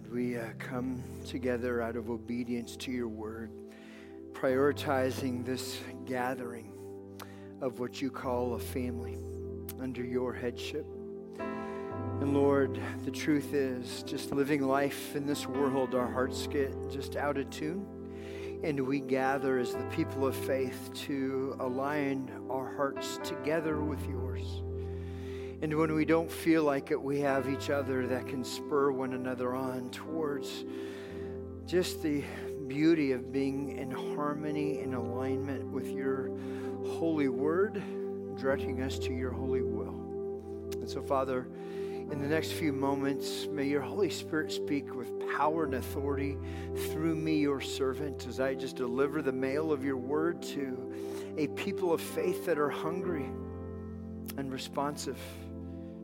God, we uh, come together out of obedience to your word, prioritizing this gathering of what you call a family under your headship. And Lord, the truth is, just living life in this world, our hearts get just out of tune. And we gather as the people of faith to align our hearts together with yours. And when we don't feel like it, we have each other that can spur one another on towards just the beauty of being in harmony and alignment with your holy word, directing us to your holy will. And so, Father, in the next few moments, may your Holy Spirit speak with power and authority through me, your servant, as I just deliver the mail of your word to a people of faith that are hungry and responsive.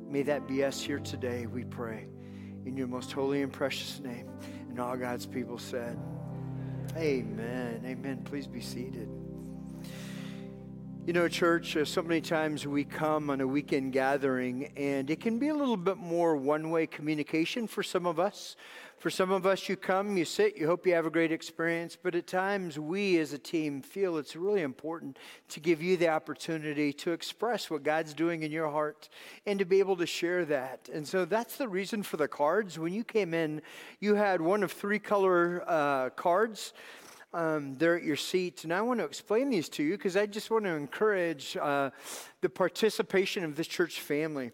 May that be us here today, we pray. In your most holy and precious name. And all God's people said, Amen. Amen. Please be seated. You know, church, uh, so many times we come on a weekend gathering, and it can be a little bit more one way communication for some of us. For some of us, you come, you sit, you hope you have a great experience, but at times we as a team feel it's really important to give you the opportunity to express what God's doing in your heart and to be able to share that. And so that's the reason for the cards. When you came in, you had one of three color uh, cards. Um, they're at your seat. And I want to explain these to you because I just want to encourage uh, the participation of this church family.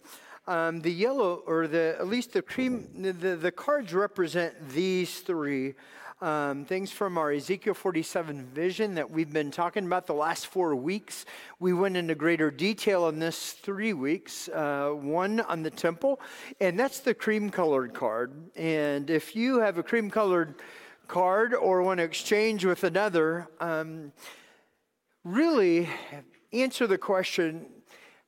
Um, the yellow, or the at least the cream, the, the, the cards represent these three um, things from our Ezekiel 47 vision that we've been talking about the last four weeks. We went into greater detail on this three weeks. Uh, one on the temple, and that's the cream colored card. And if you have a cream colored card or want to exchange with another, um, really answer the question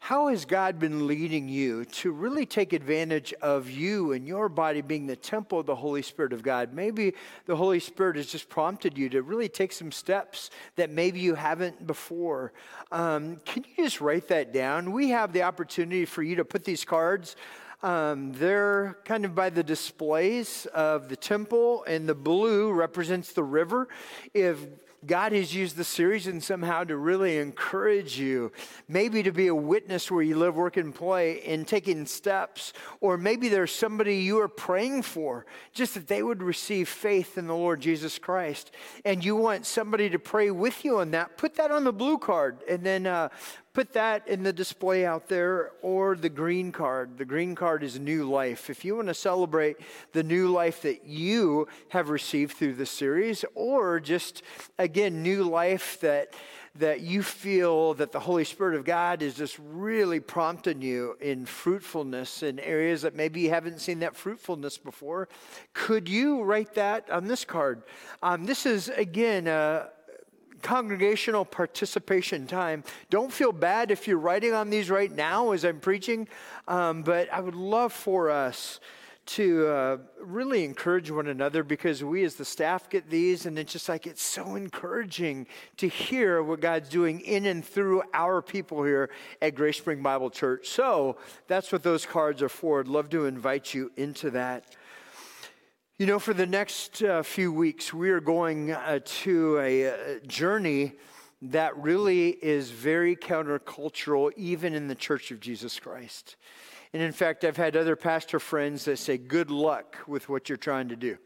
how has God been leading you to really take advantage of you and your body being the temple of the Holy Spirit of God? Maybe the Holy Spirit has just prompted you to really take some steps that maybe you haven't before. Um, can you just write that down? We have the opportunity for you to put these cards. Um, they're kind of by the displays of the temple, and the blue represents the river. If God has used the series and somehow to really encourage you, maybe to be a witness where you live, work, and play in taking steps. Or maybe there's somebody you are praying for, just that they would receive faith in the Lord Jesus Christ. And you want somebody to pray with you on that. Put that on the blue card and then uh, put that in the display out there or the green card. The green card is new life. If you want to celebrate the new life that you have received through the series, or just again, new life that that you feel that the Holy Spirit of God is just really prompting you in fruitfulness in areas that maybe you haven't seen that fruitfulness before, could you write that on this card? Um, this is, again, a, congregational participation time. Don't feel bad if you're writing on these right now as I'm preaching, um, but I would love for us to uh, really encourage one another because we as the staff get these and it's just like it's so encouraging to hear what god's doing in and through our people here at grace spring bible church. So that's what those cards are for. I'd love to invite you into that you know, for the next uh, few weeks, we are going uh, to a, uh, journey that really is very countercultural, even in the Church of Jesus Christ. And in fact, I've had other pastor friends that say, Good luck with what you're trying to do.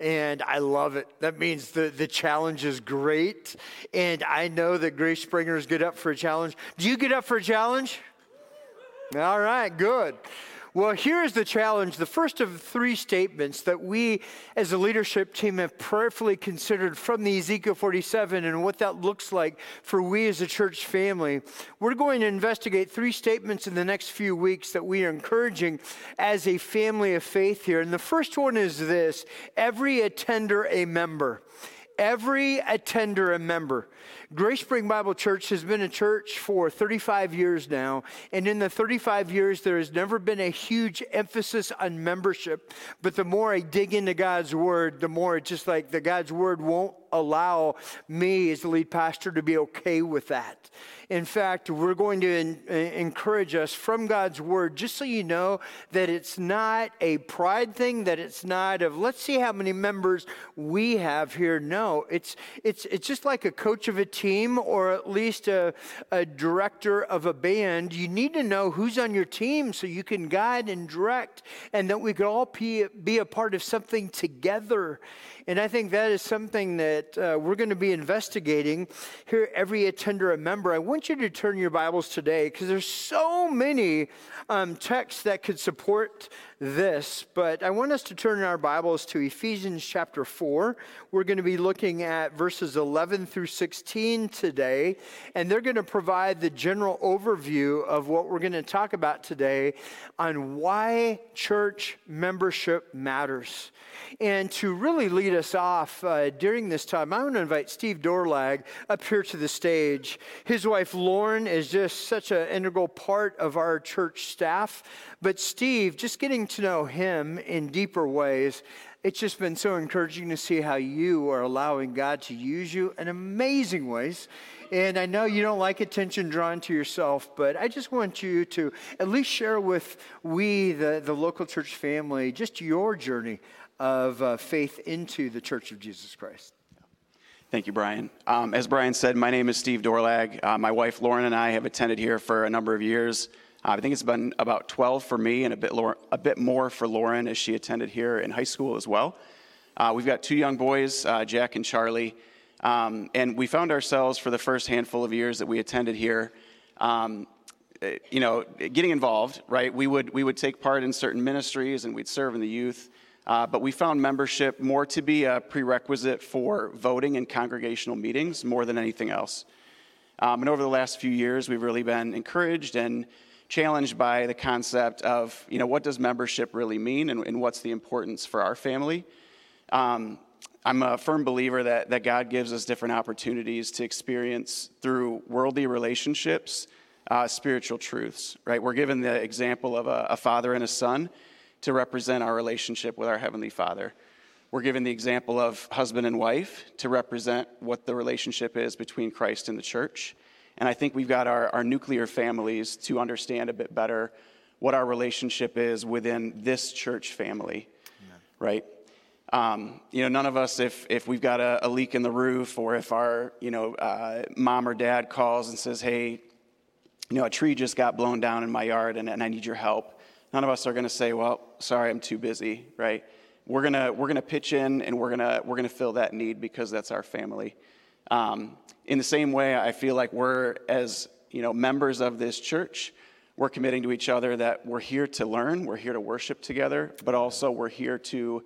And I love it. That means the, the challenge is great. And I know that Grace Springers get up for a challenge. Do you get up for a challenge? All right, good. Well, here's the challenge. The first of three statements that we as a leadership team have prayerfully considered from the Ezekiel 47 and what that looks like for we as a church family. We're going to investigate three statements in the next few weeks that we are encouraging as a family of faith here. And the first one is this every attender a member. Every attender a member. Grace Spring Bible Church has been a church for 35 years now, and in the 35 years, there has never been a huge emphasis on membership. But the more I dig into God's Word, the more it's just like the God's Word won't allow me as the lead pastor to be okay with that. In fact, we're going to in, encourage us from God's word, just so you know that it's not a pride thing, that it's not of let's see how many members we have here. No, it's it's it's just like a coach of a team or at least a, a director of a band. You need to know who's on your team so you can guide and direct, and that we could all be, be a part of something together. And I think that is something that uh, we're going to be investigating here, every attender a member. I want you to turn your Bibles today because there's so many um, texts that could support this, but I want us to turn our Bibles to Ephesians chapter 4. We're going to be looking at verses 11 through 16 today, and they're going to provide the general overview of what we're going to talk about today on why church membership matters. And to really lead us off uh, during this time, I want to invite Steve Dorlag up here to the stage. His wife Lauren is just such an integral part of our church staff. But Steve, just getting to know him in deeper ways, it's just been so encouraging to see how you are allowing God to use you in amazing ways. And I know you don't like attention drawn to yourself, but I just want you to at least share with we, the, the local church family, just your journey of uh, faith into the Church of Jesus Christ. Thank you, Brian. Um, as Brian said, my name is Steve Dorlag. Uh, my wife Lauren and I have attended here for a number of years. Uh, I think it's been about 12 for me and a bit, a bit more for Lauren as she attended here in high school as well. Uh, we've got two young boys, uh, Jack and Charlie, um, and we found ourselves for the first handful of years that we attended here. Um, you know, getting involved, right? We would we would take part in certain ministries and we'd serve in the youth. Uh, but we found membership more to be a prerequisite for voting in congregational meetings more than anything else. Um, and over the last few years, we've really been encouraged and challenged by the concept of, you know, what does membership really mean and, and what's the importance for our family? Um, I'm a firm believer that, that God gives us different opportunities to experience through worldly relationships, uh, spiritual truths, right? We're given the example of a, a father and a son to represent our relationship with our Heavenly Father. We're given the example of husband and wife to represent what the relationship is between Christ and the church. And I think we've got our, our nuclear families to understand a bit better what our relationship is within this church family, Amen. right? Um, you know, none of us, if, if we've got a, a, leak in the roof or if our, you know, uh, mom or dad calls and says, hey, you know, a tree just got blown down in my yard and, and I need your help None of us are going to say, well, sorry, I'm too busy, right? We're going to we're gonna pitch in and we're going to we're gonna fill that need because that's our family. Um, in the same way, I feel like we're, as you know, members of this church, we're committing to each other that we're here to learn, we're here to worship together, but also we're here to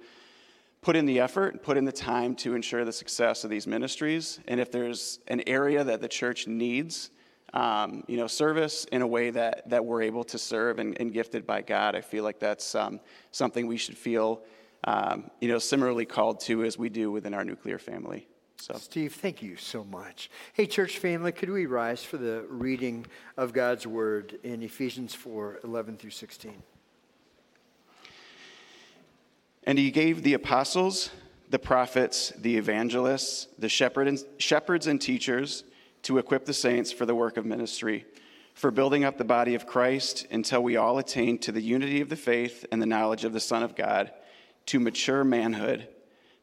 put in the effort, and put in the time to ensure the success of these ministries. And if there's an area that the church needs um, you know, service in a way that, that we're able to serve and, and gifted by God. I feel like that's um, something we should feel, um, you know, similarly called to as we do within our nuclear family. So. Steve, thank you so much. Hey, church family, could we rise for the reading of God's word in Ephesians 4 11 through 16? And he gave the apostles, the prophets, the evangelists, the shepherd and, shepherds and teachers to equip the saints for the work of ministry, for building up the body of Christ until we all attain to the unity of the faith and the knowledge of the Son of God, to mature manhood,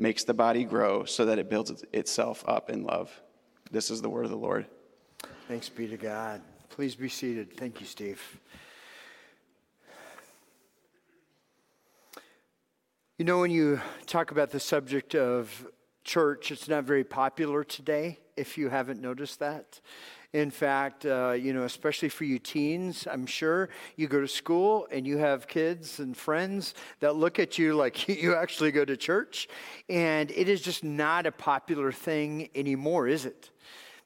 makes the body grow so that it builds itself up in love. This is the word of the Lord. Thanks be to God. Please be seated. Thank you, Steve. You know, when you talk about the subject of church, it's not very popular today, if you haven't noticed that. In fact, uh, you know, especially for you teens, I'm sure you go to school and you have kids and friends that look at you like you actually go to church. And it is just not a popular thing anymore, is it?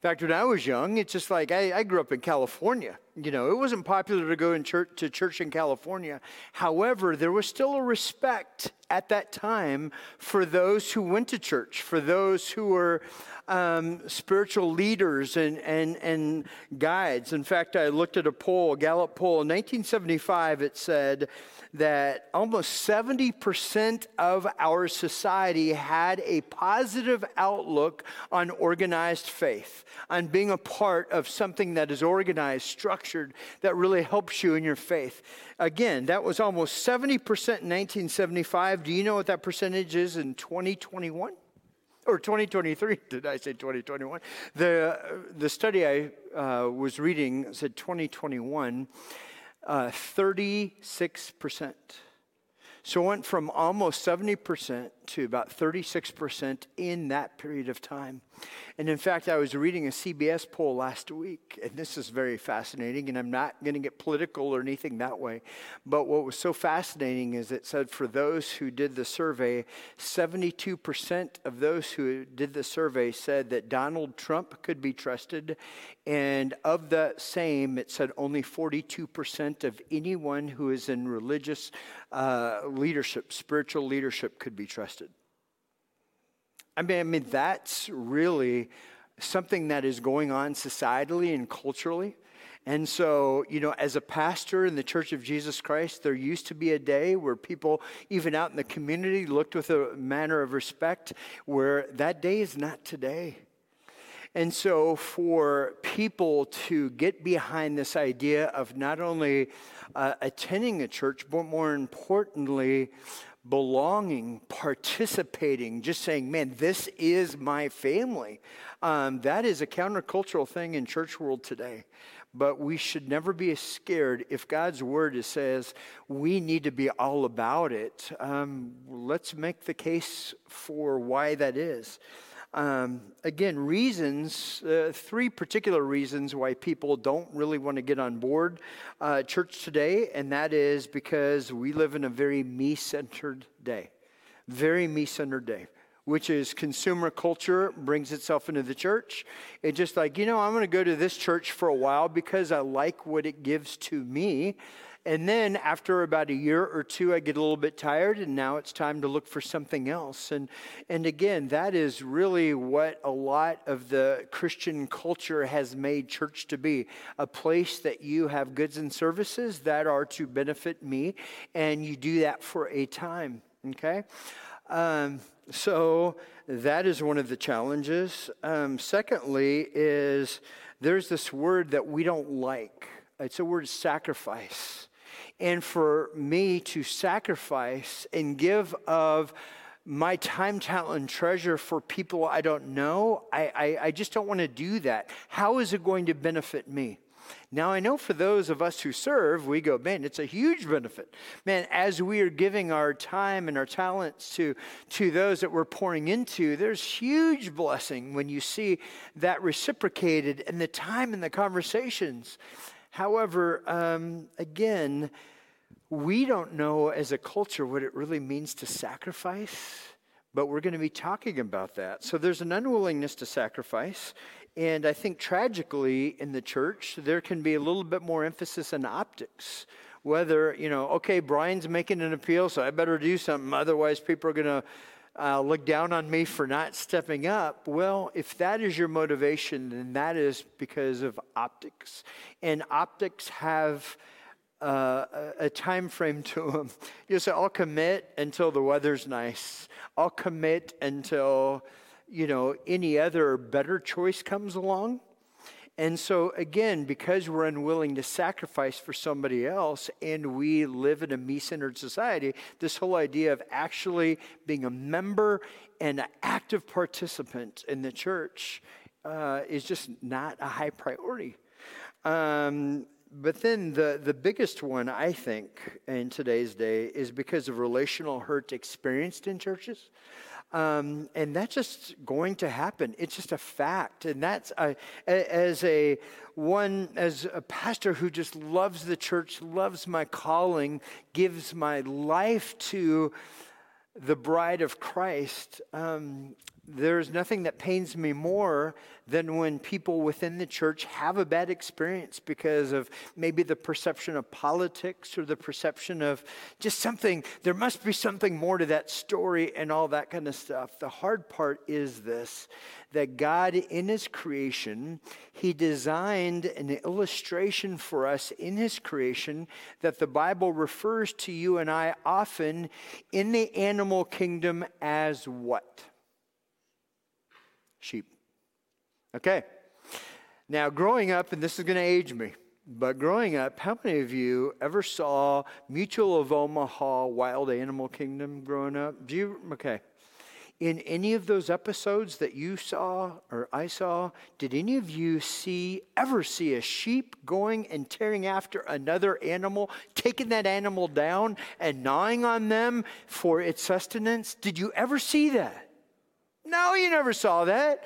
In fact, when I was young, it's just like I, I, grew up in California. You know, it wasn't popular to go in church, to church in California. However, there was still a respect at that time for those who went to church, for those who were um, spiritual leaders and, and, and guides. In fact, I looked at a poll, a Gallup poll in 1975. It said that almost 70% of our society had a positive outlook on organized faith, on being a part of something that is organized, structured, that really helps you in your faith. Again, that was almost 70% in 1975. Do you know what that percentage is in 2021? Or 2023, did I say 2021? The, the study I uh, was reading said 2021 uh, 36%. So it went from almost 70% to about 36% in that period of time. And in fact, I was reading a CBS poll last week, and this is very fascinating, and I'm not going to get political or anything that way. But what was so fascinating is it said for those who did the survey, 72% of those who did the survey said that Donald Trump could be trusted. And of the same, it said only 42% of anyone who is in religious uh, leadership, spiritual leadership, could be trusted. I mean, I mean, that's really something that is going on societally and culturally. And so, you know, as a pastor in the Church of Jesus Christ, there used to be a day where people, even out in the community, looked with a manner of respect, where that day is not today. And so, for people to get behind this idea of not only uh, attending a church, but more importantly, belonging, participating, just saying, man, this is my family. Um, that is a countercultural thing in church world today. But we should never be scared if God's word says we need to be all about it. Um, let's make the case for why that is. Um, again, reasons, uh, three particular reasons why people don't really want to get on board uh, church today, and that is because we live in a very me centered day. Very me centered day which is consumer culture brings itself into the church. It's just like, you know, I'm going to go to this church for a while because I like what it gives to me. And then after about a year or two, I get a little bit tired, and now it's time to look for something else. And, and again, that is really what a lot of the Christian culture has made church to be a place that you have goods and services that are to benefit me, and you do that for a time. Okay? Um, so that is one of the challenges. Um, secondly, is there's this word that we don't like. It's a word sacrifice and for me to sacrifice and give of my time, talent, and treasure for people I don't know, I, I, I just don't want to do that. How is it going to benefit me? Now, I know for those of us who serve, we go, man, it's a huge benefit. Man, as we are giving our time and our talents to, to those that we're pouring into, there's huge blessing when you see that reciprocated and the time and the conversations. However, um, again, we don't know as a culture what it really means to sacrifice, but we're going to be talking about that. So there's an unwillingness to sacrifice. And I think tragically in the church, there can be a little bit more emphasis on optics. Whether, you know, okay, Brian's making an appeal, so I better do something, otherwise people are going to uh, look down on me for not stepping up. Well, if that is your motivation, then that is because of optics. And optics have uh, a time frame to them. You say, I'll commit until the weather's nice. I'll commit until, you know, any other better choice comes along. And so, again, because we're unwilling to sacrifice for somebody else and we live in a me centered society, this whole idea of actually being a member and an active participant in the church uh, is just not a high priority. Um, but then the, the biggest one, I think, in today's day is because of relational hurt experienced in churches. Um, and that's just going to happen. It's just a fact. And that's a, as a one, as a pastor who just loves the church, loves my calling, gives my life to the bride of Christ. Um, there's nothing that pains me more than when people within the church have a bad experience because of maybe the perception of politics or the perception of just something. There must be something more to that story and all that kind of stuff. The hard part is this that God, in His creation, He designed an illustration for us in His creation that the Bible refers to you and I often in the animal kingdom as what? Sheep. Okay. Now, growing up, and this is going to age me, but growing up, how many of you ever saw Mutual of Omaha Wild Animal Kingdom growing up? Do you? Okay. In any of those episodes that you saw or I saw, did any of you see ever see a sheep going and tearing after another animal, taking that animal down and gnawing on them for its sustenance? Did you ever see that? No, you never saw that.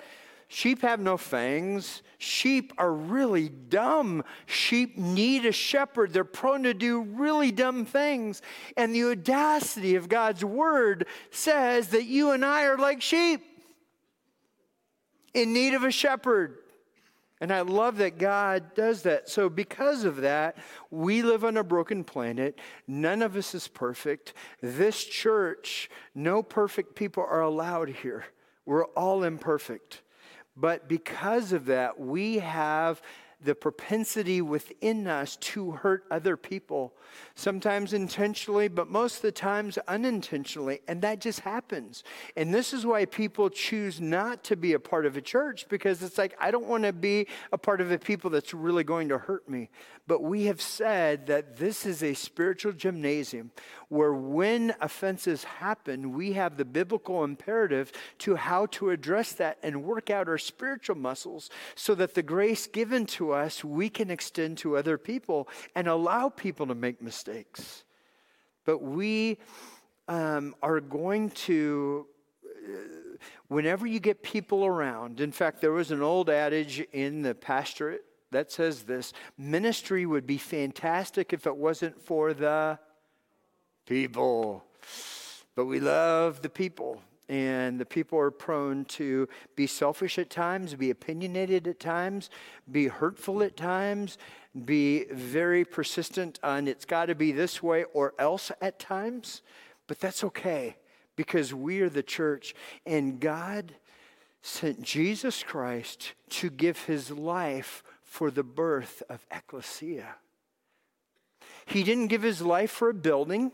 Sheep have no fangs. Sheep are really dumb. Sheep need a shepherd. They're prone to do really dumb things. And the audacity of God's word says that you and I are like sheep in need of a shepherd. And I love that God does that. So, because of that, we live on a broken planet. None of us is perfect. This church, no perfect people are allowed here. We're all imperfect. But because of that, we have the propensity within us to hurt other people, sometimes intentionally, but most of the times unintentionally. And that just happens. And this is why people choose not to be a part of a church because it's like, I don't want to be a part of a people that's really going to hurt me. But we have said that this is a spiritual gymnasium where when offenses happen, we have the biblical imperative to how to address that and work out our spiritual muscles so that the grace given us we can extend to other people and allow people to make mistakes. But we um, are going to uh, whenever you get people around, in fact, there was an old adage in the pastorate that says this ministry would be fantastic if it wasn't for the people. But we love the people. And the people are prone to be selfish at times, be opinionated at times, be hurtful at times, be very persistent on it's got to be this way or else at times. But that's okay because we are the church and God sent Jesus Christ to give his life for the birth of ekklesia. He didn't give his life for a building.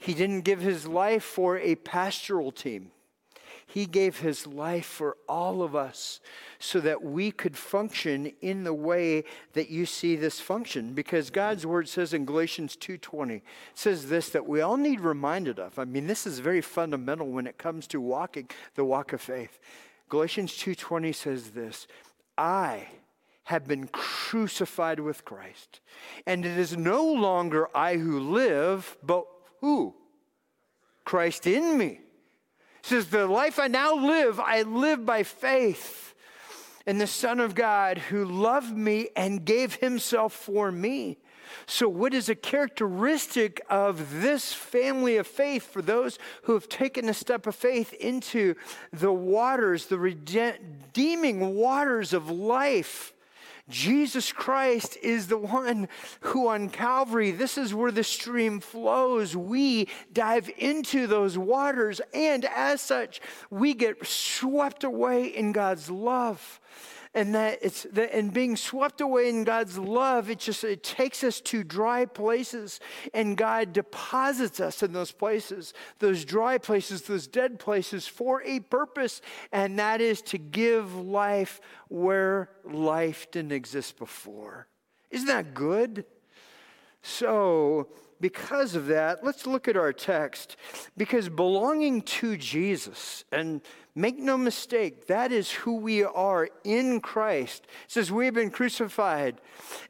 He didn't give his life for a pastoral team. He gave his life for all of us so that we could function in the way that you see this function because God's word says in Galatians 2:20 says this that we all need reminded of. I mean this is very fundamental when it comes to walking the walk of faith. Galatians 2:20 says this, I have been crucified with Christ. And it is no longer I who live, but who? Christ in me. Says, The life I now live, I live by faith in the Son of God who loved me and gave himself for me. So, what is a characteristic of this family of faith for those who have taken a step of faith into the waters, the redeeming waters of life? Jesus Christ is the one who on Calvary, this is where the stream flows. We dive into those waters, and as such, we get swept away in God's love and that it's that and being swept away in God's love, it just it takes us to dry places, and God deposits us in those places, those dry places, those dead places for a purpose, and that is to give life where life didn't exist before. Isn't that good? So, because of that, let's look at our text. Because belonging to Jesus, and make no mistake, that is who we are in Christ. It says, We have been crucified,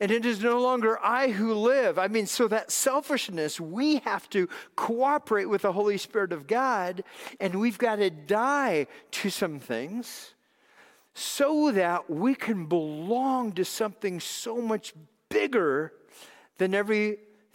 and it is no longer I who live. I mean, so that selfishness, we have to cooperate with the Holy Spirit of God, and we've got to die to some things so that we can belong to something so much bigger than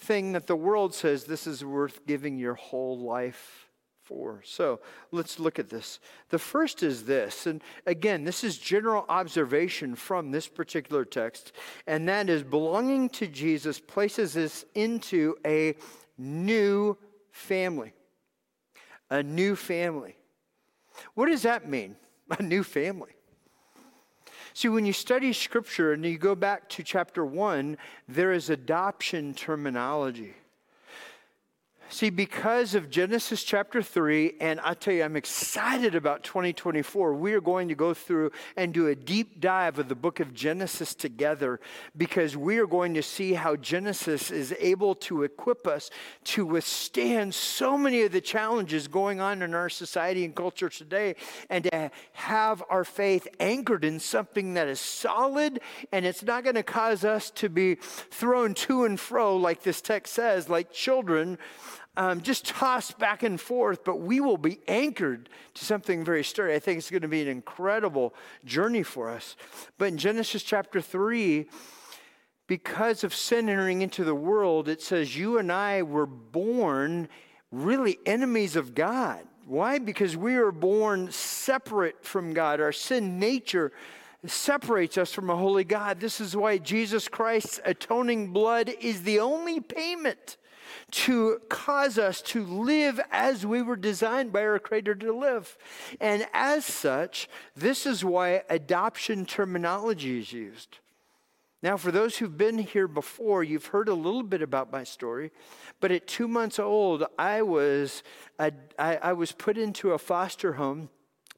everything that the world says this is worth giving your whole life for. So let's look at this. The first is this, and again, this is general observation from this particular text, and that is belonging to Jesus places us into a new family. A new family. What does that mean? A new family. See, when you study scripture and you go back to chapter one, there is adoption terminology. See, because of Genesis chapter 3, and I tell you, I'm excited about 2024. We are going to go through and do a deep dive of the book of Genesis together because we are going to see how Genesis is able to equip us to withstand so many of the challenges going on in our society and culture today and to have our faith anchored in something that is solid and it's not going to cause us to be thrown to and fro, like this text says, like children um, just tossed back and forth, but we will be anchored to something very sturdy. I think it's going to be an incredible journey for us. But in Genesis chapter 3, because of sin entering into the world, it says you and I were born really enemies of God. Why? Because we are born separate from God. Our sin nature separates us from a holy God. This is why Jesus Christ's atoning blood is the only payment to cause us to live as we were designed by our Creator to live. And as such, this is why adoption terminology is used. Now, for those who've been here before, you've heard a little bit about my story. But at two months old, I was, I, I was put into a foster home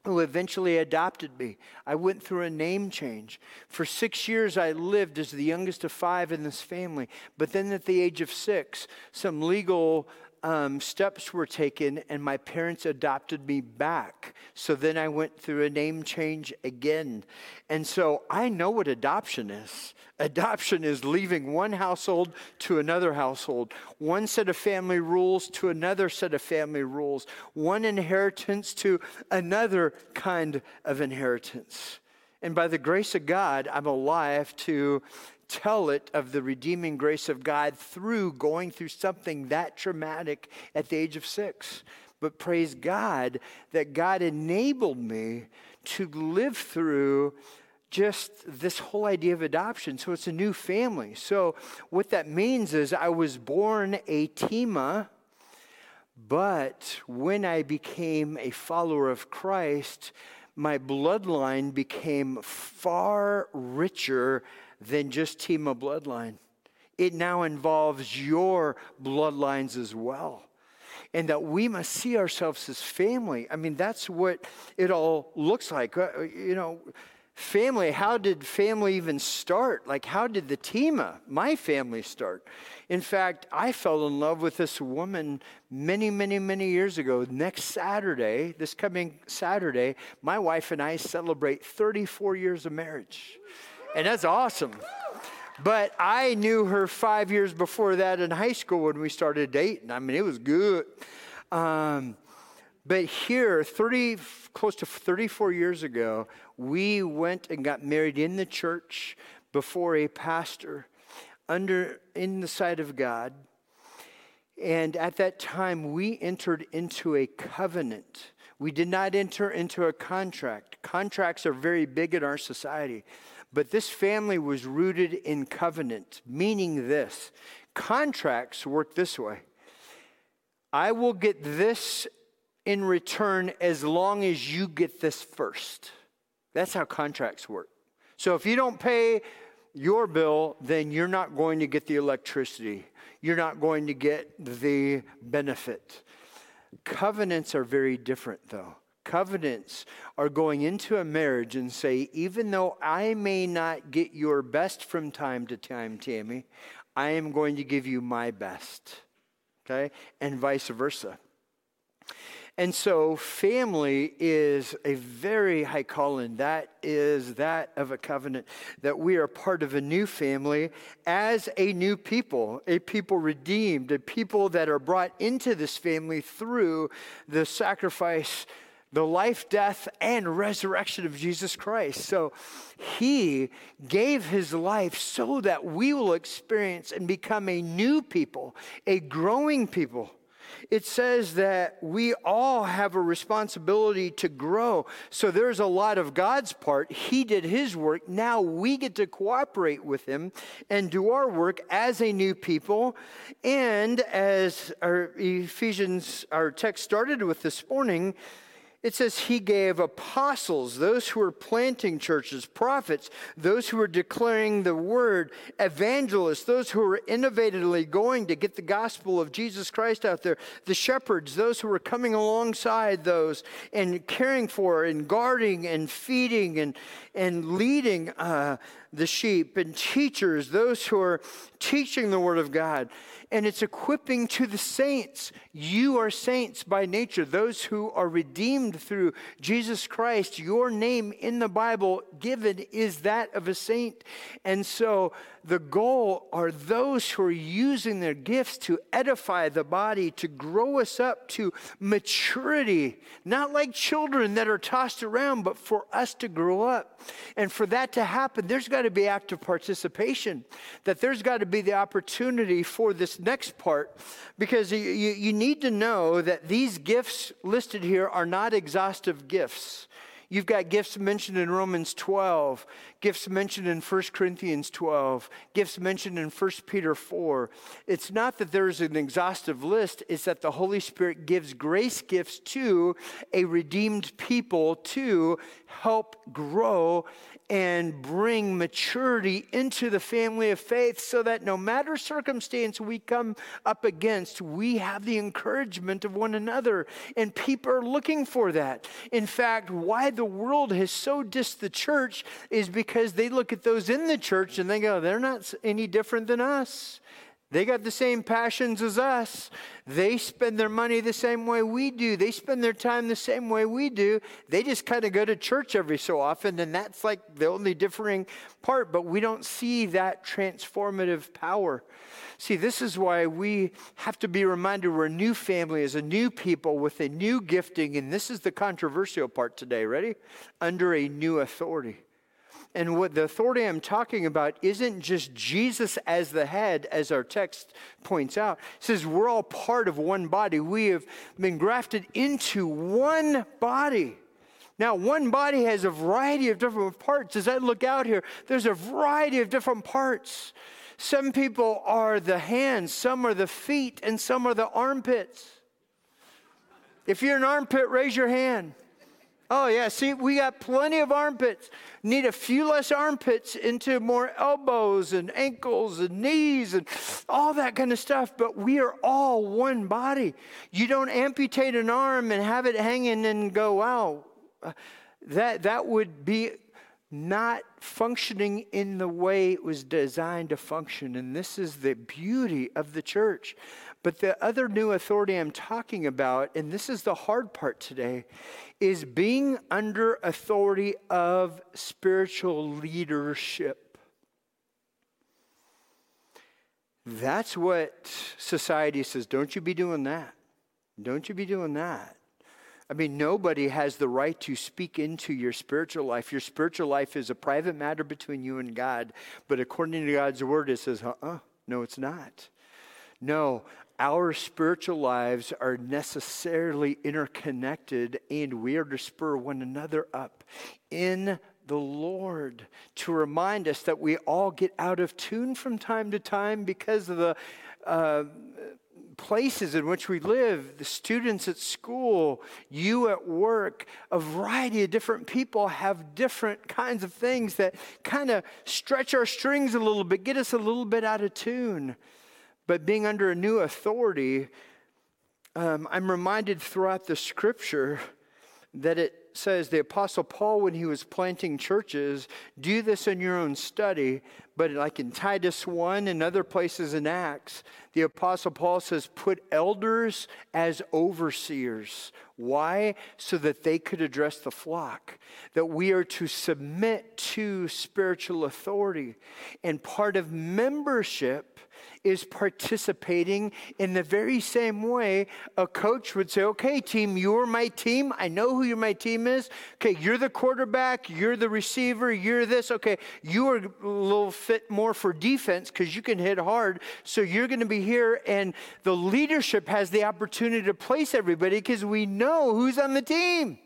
who eventually adopted me. I went through a name change. For six years, I lived as the youngest of five in this family. But then at the age of six, some legal um, steps were taken, and my parents adopted me back. So then I went through a name change again. And so I know what adoption is. Adoption is leaving one household to another household, one set of family rules to another set of family rules, one inheritance to another kind of inheritance. And by the grace of God, I'm alive to tell it of the redeeming grace of God through going through something that traumatic at the age of six. But praise God that God enabled me to live through just this whole idea of adoption. So it's a new family. So what that means is I was born a Tema, but when I became a follower of Christ, my bloodline became far richer than just Tema bloodline. It now involves your bloodlines as well. And that we must see ourselves as family. I mean, that's what it all looks like. Uh, you know, family, how did family even start? Like, how did the Tema, my family, start? In fact, I fell in love with this woman many, many, many years ago. Next Saturday, this coming Saturday, my wife and I celebrate 34 years of marriage and that's awesome. But I knew her five years before that in high school when we started dating. I mean, it was good. Um, but here, 30, close to 34 years ago, we went and got married in the church before a pastor under in the sight of God. And at that time, we entered into a covenant. We did not enter into a contract. Contracts are very big in our society. But this family was rooted in covenant, meaning this contracts work this way I will get this in return as long as you get this first. That's how contracts work. So if you don't pay your bill, then you're not going to get the electricity. You're not going to get the benefit. Covenants are very different, though covenants are going into a marriage and say, even though I may not get your best from time to time, Tammy, I am going to give you my best. Okay? And vice versa. And so, family is a very high calling. That is that of a covenant, that we are part of a new family as a new people, a people redeemed, a people that are brought into this family through the sacrifice the life, death, and resurrection of Jesus Christ. So he gave his life so that we will experience and become a new people, a growing people. it says that we all have a responsibility to grow. So there's a lot of God's part. He did his work. Now we get to cooperate with him and do our work as a new people. And as our Ephesians, our text started with this morning, it says he gave apostles, those who were planting churches, prophets, those who were declaring the word, evangelists, those who were innovatively going to get the gospel of Jesus Christ out there, the shepherds, those who were coming alongside those and caring for and guarding and feeding and, and leading uh, the sheep, and teachers, those who are teaching the word of God and it's equipping to the saints. You are saints by nature, those who are redeemed through Jesus Christ. Your name in the Bible given is that of a saint. And so the goal are those who are using their gifts to edify the body, to grow us up to maturity, not like children that are tossed around, but for us to grow up. And for that to happen, there's got to be active participation, that there's got to be the opportunity for this next part, because you, you, need to know that these gifts listed here are not exhaustive gifts. You've got gifts mentioned in Romans 12, gifts mentioned in 1 Corinthians 12, gifts mentioned in 1 Peter 4. It's not that there's an exhaustive list, it's that the Holy Spirit gives grace gifts to a redeemed people to help grow and bring maturity into the family of faith so that no matter circumstance we come up against, we have the encouragement of one another. And people are looking for that. In fact, why the world has so dissed the church is because they look at those in the church and they go, they're not any different than us. They got the same passions as us. They spend their money the same way we do. They spend their time the same way we do. They just kind of go to church every so often, and that's like the only differing part, but we don't see that transformative power. See, this is why we have to be reminded we're a new family as a new people with a new gifting, and this is the controversial part today. Ready? Under a new authority. And what the authority I'm talking about isn't just Jesus as the head, as our text points out. It says we're all part of one body. We have been grafted into one body. Now, one body has a variety of different parts. As I look out here, there's a variety of different parts. Some people are the hands, some are the feet, and some are the armpits. If you're an armpit, raise your hand. Oh, yeah. See, we got plenty of armpits. Need a few less armpits into more elbows and ankles and knees and all that kind of stuff. But we are all one body. You don't amputate an arm and have it hanging and go, wow. That, that would be not functioning in the way it was designed to function. And this is the beauty of the church. But the other new authority I'm talking about, and this is the hard part today, is being under authority of spiritual leadership. That's what society says. Don't you be doing that. Don't you be doing that. I mean, nobody has the right to speak into your spiritual life. Your spiritual life is a private matter between you and God. But according to God's word, it says, uh uh-uh, uh, no, it's not. No, our spiritual lives are necessarily interconnected, and we are to spur one another up in the Lord to remind us that we all get out of tune from time to time because of the uh, places in which we live, the students at school, you at work, a variety of different people have different kinds of things that kind of stretch our strings a little bit, get us a little bit out of tune. But being under a new authority, um, I'm reminded throughout the scripture that it says the Apostle Paul, when he was planting churches, do this in your own study. But like in Titus 1 and other places in Acts, the Apostle Paul says, put elders as overseers. Why? So that they could address the flock. That we are to submit to spiritual authority. And part of membership is participating in the very same way a coach would say, Okay, team, you're my team. I know who my team is? Okay, you're the quarterback, you're the receiver, you're this. Okay, you are a little fit more for defense because you can hit hard. So you're going to be here, and the leadership has the opportunity to place everybody because we know who's on the team.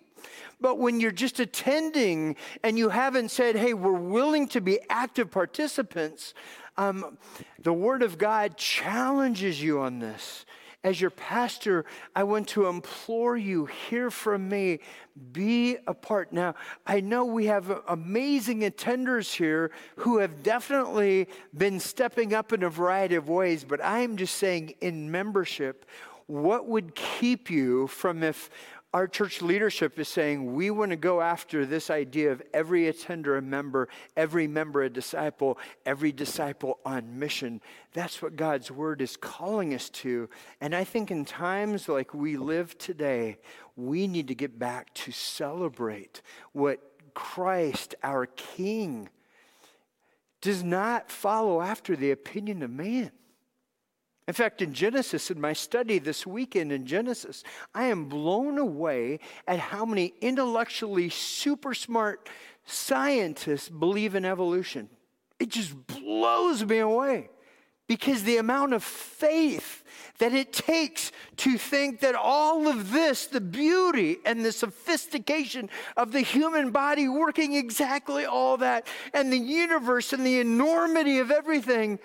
But when you're just attending and you haven't said, hey, we're willing to be active participants, um, the Word of God challenges you on this. As your pastor, I want to implore you, hear from me, be a part. Now, I know we have amazing attenders here who have definitely been stepping up in a variety of ways, but I'm just saying in membership, what would keep you from if our church leadership is saying we want to go after this idea of every attender a member, every member a disciple, every disciple on mission. That's what God's word is calling us to. And I think in times like we live today, we need to get back to celebrate what Christ, our King, does not follow after the opinion of man. In fact, in Genesis, in my study this weekend in Genesis, I am blown away at how many intellectually super smart scientists believe in evolution. It just blows me away because the amount of faith that it takes to think that all of this, the beauty and the sophistication of the human body working exactly all that, and the universe and the enormity of everything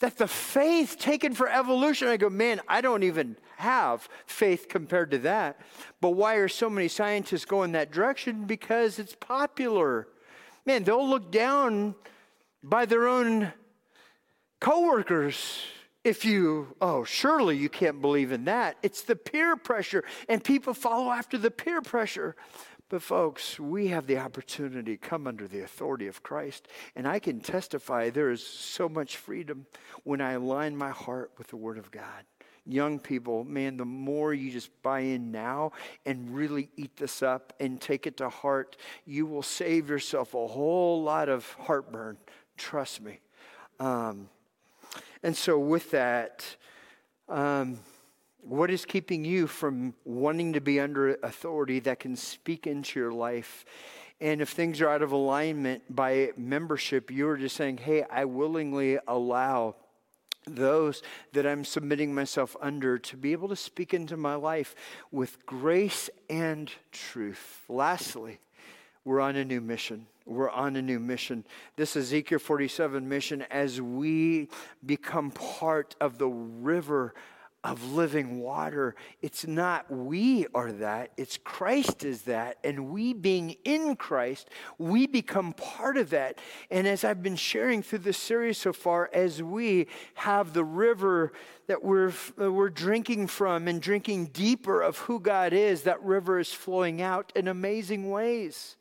that the faith taken for evolution, I go, man, I don't even have faith compared to that. But why are so many scientists going that direction? Because it's popular. Man, they'll look down by their own coworkers if you, oh, surely you can't believe in that. It's the peer pressure, and people follow after the peer pressure. But, folks, we have the opportunity to come under the authority of Christ. And I can testify there is so much freedom when I align my heart with the Word of God. Young people, man, the more you just buy in now and really eat this up and take it to heart, you will save yourself a whole lot of heartburn. Trust me. Um, and so, with that, um, what is keeping you from wanting to be under authority that can speak into your life? And if things are out of alignment by membership, you're just saying, hey, I willingly allow those that I'm submitting myself under to be able to speak into my life with grace and truth. Lastly, we're on a new mission. We're on a new mission. This Ezekiel 47 mission as we become part of the river of living water. It's not we are that, it's Christ is that. And we being in Christ, we become part of that. And as I've been sharing through this series so far, as we have the river that we're, we're drinking from and drinking deeper of who God is, that river is flowing out in amazing ways.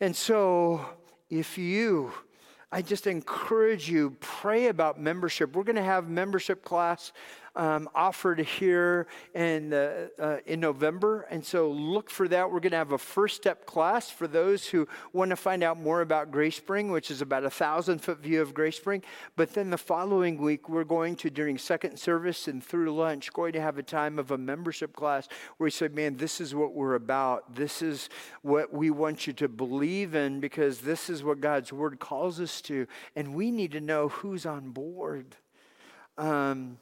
And so, if you I just encourage you, pray about membership. We're going to have membership class um, offered here in, uh, uh, in November. And so look for that. We're going to have a first step class for those who want to find out more about Grace Spring, which is about a thousand foot view of Grace Spring. But then the following week, we're going to, during second service and through lunch, going to have a time of a membership class where we say, man, this is what we're about. This is what we want you to believe in because this is what God's word calls us to. And we need to know who's on board. Um,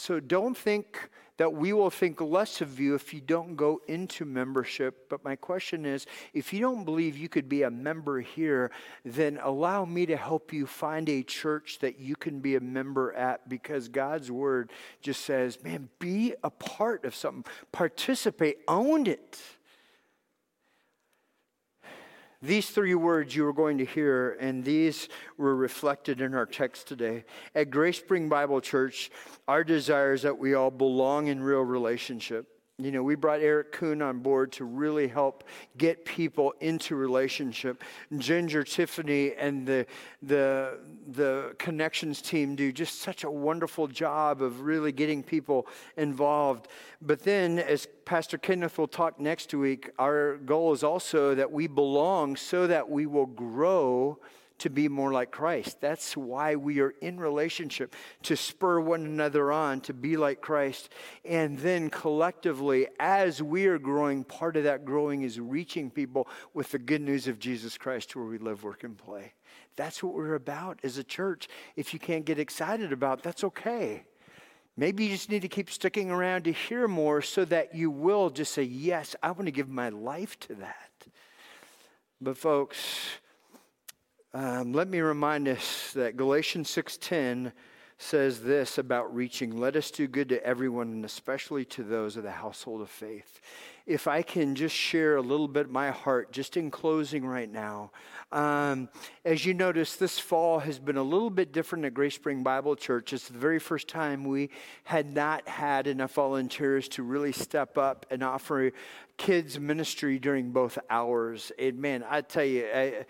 so don't think that we will think less of you if you don't go into membership. But my question is if you don't believe you could be a member here, then allow me to help you find a church that you can be a member at because God's word just says, man, be a part of something, participate, own it. These three words you are going to hear, and these were reflected in our text today. At Grace Spring Bible Church, our desire is that we all belong in real relationship. You know, we brought Eric Kuhn on board to really help get people into relationship. Ginger, Tiffany, and the, the, the connections team do just such a wonderful job of really getting people involved. But then, as Pastor Kenneth will talk next week, our goal is also that we belong so that we will grow to be more like Christ. That's why we are in relationship to spur one another on to be like Christ. And then collectively, as we are growing, part of that growing is reaching people with the good news of Jesus Christ where we live, work, and play. That's what we're about as a church. If you can't get excited about, that's okay. Maybe you just need to keep sticking around to hear more so that you will just say, Yes, I want to give my life to that. But, folks, um, let me remind us that Galatians 6:10 says this about reaching let us do good to everyone and especially to those of the household of faith. If i can just share a little bit my heart just in closing right now um, as you notice this fall has been a little bit different at grace spring bible church. It's the very first time we had not had enough volunteers to really step up and offer kids ministry during both hours. And man i tell you I,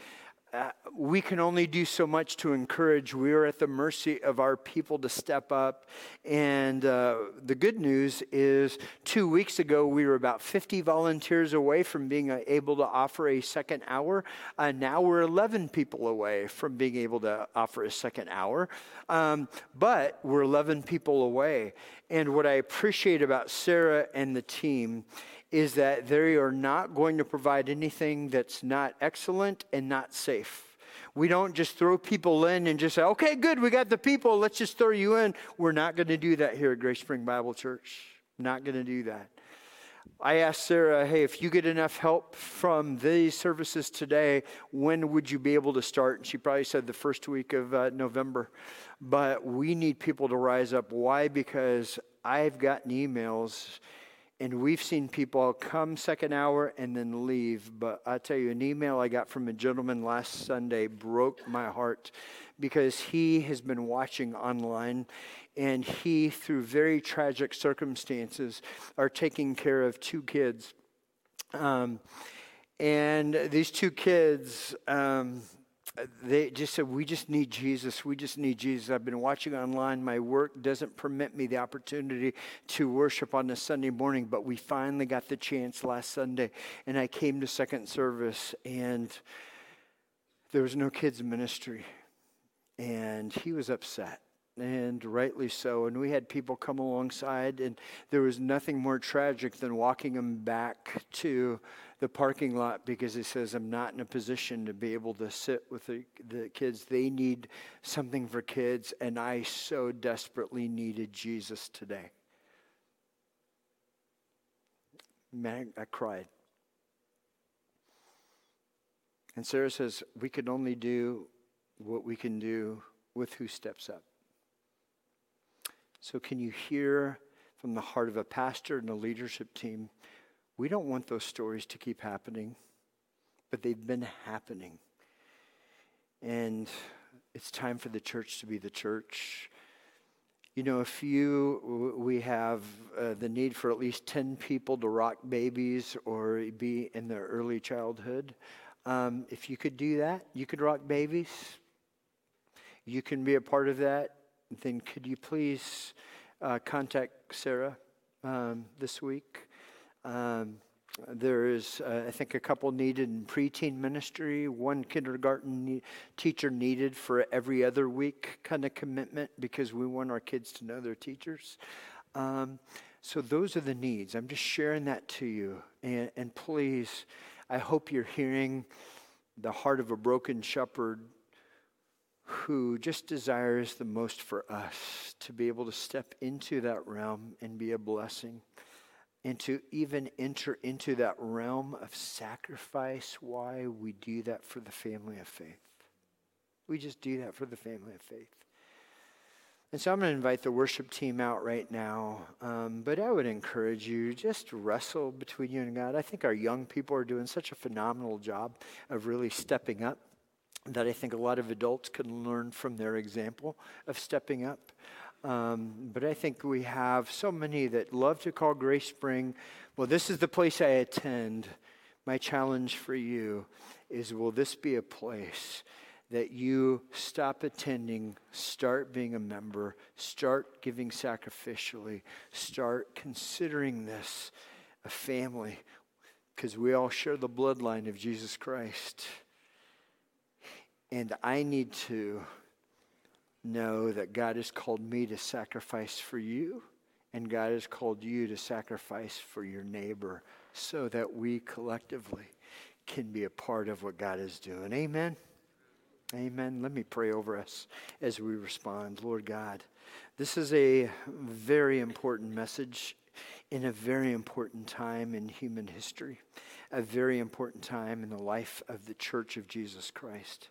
we can only do so much to encourage. We are at the mercy of our people to step up. And uh, the good news is, two weeks ago, we were about 50 volunteers away from being uh, able to offer a second hour. Uh, now we're 11 people away from being able to offer a second hour. Um, but we're 11 people away. And what I appreciate about Sarah and the team is that they are not going to provide anything that's not excellent and not safe. We don't just throw people in and just say, okay, good, we got the people, let's just throw you in. We're not going to do that here at Grace Spring Bible Church. Not going to do that. I asked Sarah, hey, if you get enough help from these services today, when would you be able to start? And she probably said the first week of uh, November. But we need people to rise up. Why? Because I've gotten emails and we've seen people come second hour and then leave. But I tell you, an email I got from a gentleman last Sunday broke my heart because he has been watching online and he, through very tragic circumstances, are taking care of two kids. Um, and these two kids, um, they just said, We just need Jesus. We just need Jesus. I've been watching online. My work doesn't permit me the opportunity to worship on a Sunday morning, but we finally got the chance last Sunday. And I came to second service, and there was no kids' ministry. And he was upset and rightly so. And we had people come alongside, and there was nothing more tragic than walking them back to the parking lot because he says, I'm not in a position to be able to sit with the, the kids. They need something for kids, and I so desperately needed Jesus today. Man, I cried. And Sarah says, We can only do what we can do with who steps up. So, can you hear from the heart of a pastor and a leadership team? We don't want those stories to keep happening, but they've been happening. And it's time for the church to be the church. You know, if you, we have uh, the need for at least 10 people to rock babies or be in their early childhood. Um, if you could do that, you could rock babies. You can be a part of that then could you please uh, contact Sarah um, this week? Um, there is, uh, I think, a couple needed in preteen ministry, one kindergarten ne- teacher needed for every other week kind of commitment because we want our kids to know their teachers. Um, so those are the needs. I'm just sharing that to you. And, and please, I hope you're hearing the heart of a broken shepherd who just desires the most for us to be able to step into that realm and be a blessing and to even enter into that realm of sacrifice. Why we do that for the family of faith. We just do that for the family of faith. And so I'm going to invite the worship team out right now. Um, but I would encourage you just wrestle between you and God. I think our young people are doing such a phenomenal job of really stepping up that I think a lot of adults can learn from their example of stepping up. Um, but I think we have so many that love to call Grace Spring. Well, this is the place I attend. My challenge for you is will this be a place that you stop attending, start being a member, start giving sacrificially, start considering this a family, because we all share the bloodline of Jesus Christ. And I need to know that God has called me to sacrifice for you, and God has called you to sacrifice for your neighbor so that we collectively can be a part of what God is doing. Amen. Amen. Let me pray over us as we respond. Lord God, this is a very important message in a very important time in human history, a very important time in the life of the Church of Jesus Christ.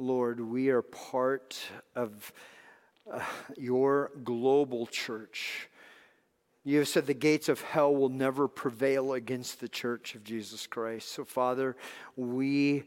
Lord, we are part of uh, your global church. You have said the gates of hell will never prevail against the church of Jesus Christ. So, Father, we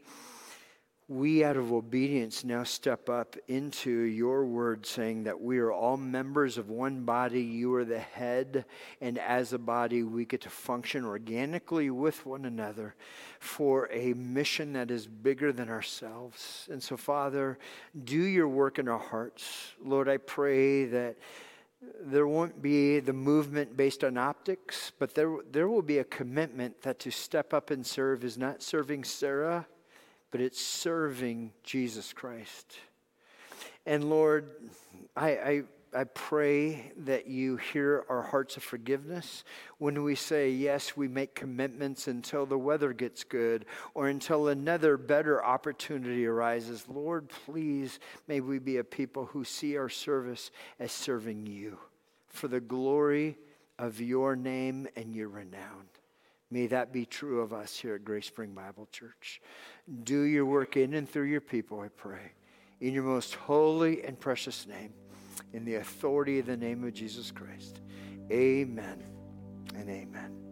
we, out of obedience, now step up into your word, saying that we are all members of one body. You are the head, and as a body, we get to function organically with one another for a mission that is bigger than ourselves. And so, Father, do your work in our hearts. Lord, I pray that there won't be the movement based on optics, but there, there will be a commitment that to step up and serve is not serving Sarah but it's serving Jesus Christ. And Lord, I, I, I pray that you hear our hearts of forgiveness when we say, yes, we make commitments until the weather gets good or until another better opportunity arises. Lord, please, may we be a people who see our service as serving you for the glory of your name and your renown. May that be true of us here at Grace Spring Bible Church. Do your work in and through your people, I pray. In your most holy and precious name, in the authority of the name of Jesus Christ. Amen and amen.